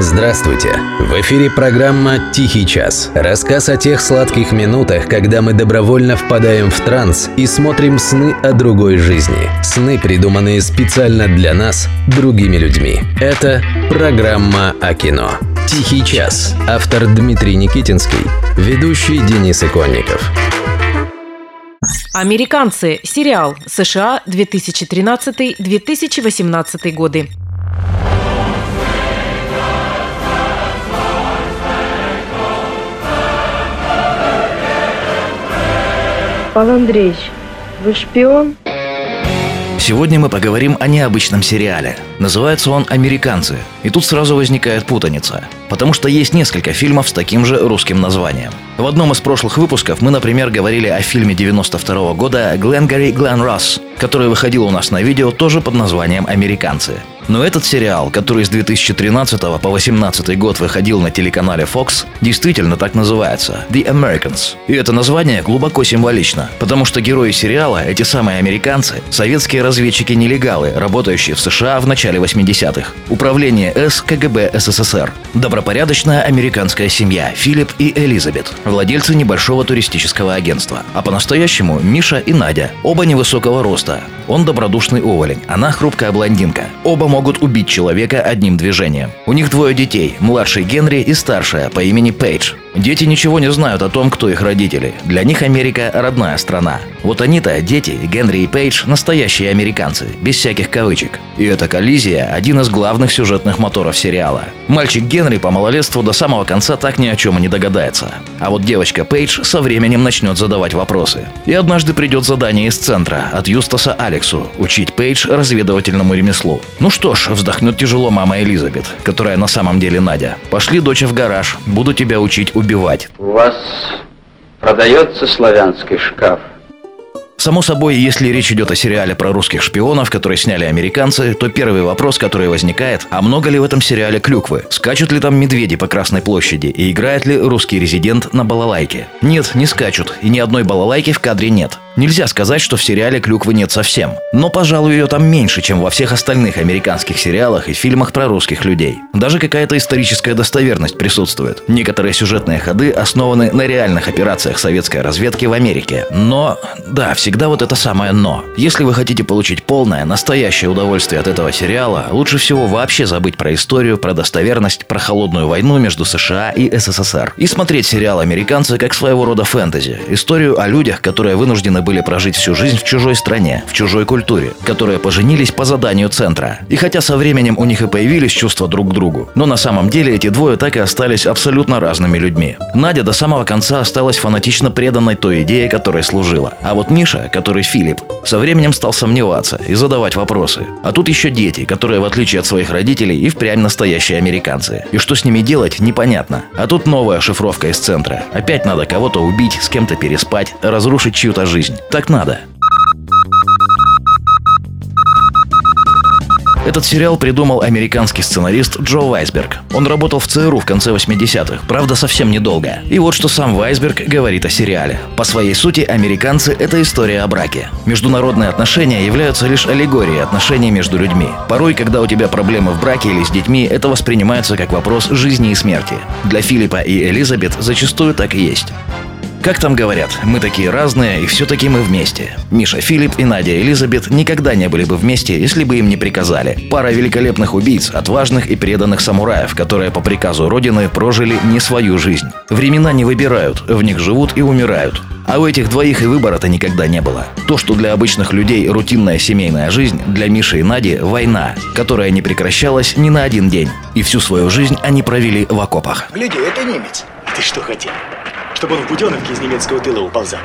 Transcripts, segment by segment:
Здравствуйте! В эфире программа «Тихий час». Рассказ о тех сладких минутах, когда мы добровольно впадаем в транс и смотрим сны о другой жизни. Сны, придуманные специально для нас, другими людьми. Это программа о кино. «Тихий час». Автор Дмитрий Никитинский. Ведущий Денис Иконников. Американцы. Сериал. США. 2013-2018 годы. Павел Андреевич, вы шпион? Сегодня мы поговорим о необычном сериале. Называется он «Американцы». И тут сразу возникает путаница. Потому что есть несколько фильмов с таким же русским названием. В одном из прошлых выпусков мы, например, говорили о фильме 92 года «Гленгари Глен Росс», который выходил у нас на видео тоже под названием «Американцы». Но этот сериал, который с 2013 по 2018 год выходил на телеканале Fox, действительно так называется – The Americans. И это название глубоко символично, потому что герои сериала – эти самые американцы, советские разведчики-нелегалы, работающие в США в начале 80-х. Управление С КГБ СССР. Добропорядочная американская семья Филипп и Элизабет, владельцы небольшого туристического агентства. А по-настоящему Миша и Надя, оба невысокого роста. Он добродушный уволень, она хрупкая блондинка. Оба могут убить человека одним движением. У них двое детей, младший Генри и старшая по имени Пейдж. Дети ничего не знают о том, кто их родители. Для них Америка – родная страна. Вот они-то, дети, Генри и Пейдж – настоящие американцы, без всяких кавычек. И эта коллизия – один из главных сюжетных моторов сериала. Мальчик Генри по малолетству до самого конца так ни о чем и не догадается. А вот девочка Пейдж со временем начнет задавать вопросы. И однажды придет задание из центра от Юстаса Алексу – учить Пейдж разведывательному ремеслу. Ну что ж, вздохнет тяжело мама Элизабет, которая на самом деле Надя. Пошли, доча, в гараж, буду тебя учить убивать. У вас продается славянский шкаф? Само собой, если речь идет о сериале про русских шпионов, который сняли американцы, то первый вопрос, который возникает, а много ли в этом сериале клюквы? Скачут ли там медведи по Красной площади и играет ли русский резидент на балалайке? Нет, не скачут, и ни одной балалайки в кадре нет. Нельзя сказать, что в сериале клюквы нет совсем. Но, пожалуй, ее там меньше, чем во всех остальных американских сериалах и фильмах про русских людей. Даже какая-то историческая достоверность присутствует. Некоторые сюжетные ходы основаны на реальных операциях советской разведки в Америке. Но, да, всегда вот это самое «но». Если вы хотите получить полное, настоящее удовольствие от этого сериала, лучше всего вообще забыть про историю, про достоверность, про холодную войну между США и СССР. И смотреть сериал «Американцы» как своего рода фэнтези. Историю о людях, которые вынуждены были прожить всю жизнь в чужой стране, в чужой культуре, которые поженились по заданию центра. И хотя со временем у них и появились чувства друг к другу, но на самом деле эти двое так и остались абсолютно разными людьми. Надя до самого конца осталась фанатично преданной той идее, которой служила. А вот Миша, который Филипп, со временем стал сомневаться и задавать вопросы. А тут еще дети, которые в отличие от своих родителей и впрямь настоящие американцы. И что с ними делать, непонятно. А тут новая шифровка из центра. Опять надо кого-то убить, с кем-то переспать, разрушить чью-то жизнь. Так надо. Этот сериал придумал американский сценарист Джо Вайсберг. Он работал в ЦРУ в конце 80-х, правда совсем недолго. И вот что сам Вайсберг говорит о сериале. По своей сути, американцы – это история о браке. Международные отношения являются лишь аллегорией отношений между людьми. Порой, когда у тебя проблемы в браке или с детьми, это воспринимается как вопрос жизни и смерти. Для Филиппа и Элизабет зачастую так и есть. Как там говорят, мы такие разные, и все-таки мы вместе. Миша Филипп и Надя Элизабет никогда не были бы вместе, если бы им не приказали. Пара великолепных убийц, отважных и преданных самураев, которые по приказу Родины прожили не свою жизнь. Времена не выбирают, в них живут и умирают. А у этих двоих и выбора-то никогда не было. То, что для обычных людей рутинная семейная жизнь, для Миши и Нади – война, которая не прекращалась ни на один день. И всю свою жизнь они провели в окопах. Гляди, это немец. Ты что хотел? Чтобы он в буденовке из немецкого тыла уползал.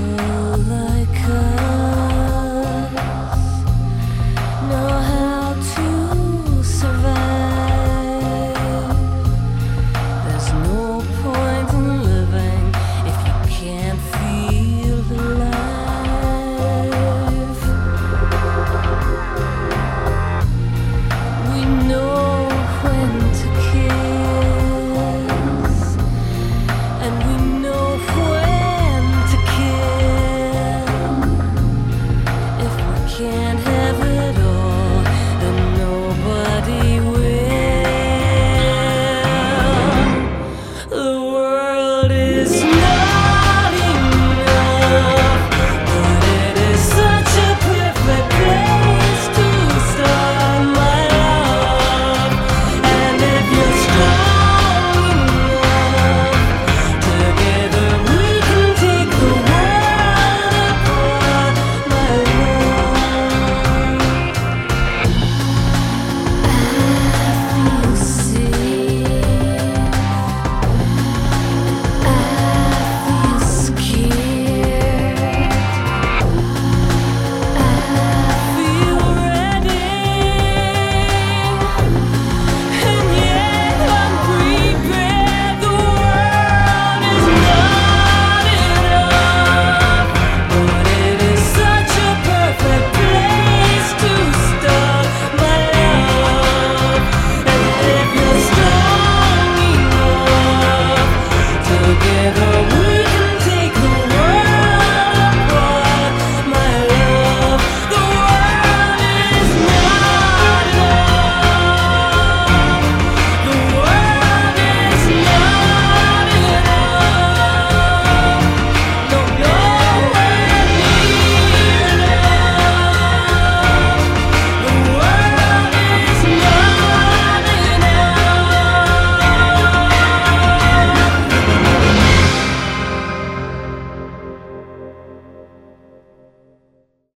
full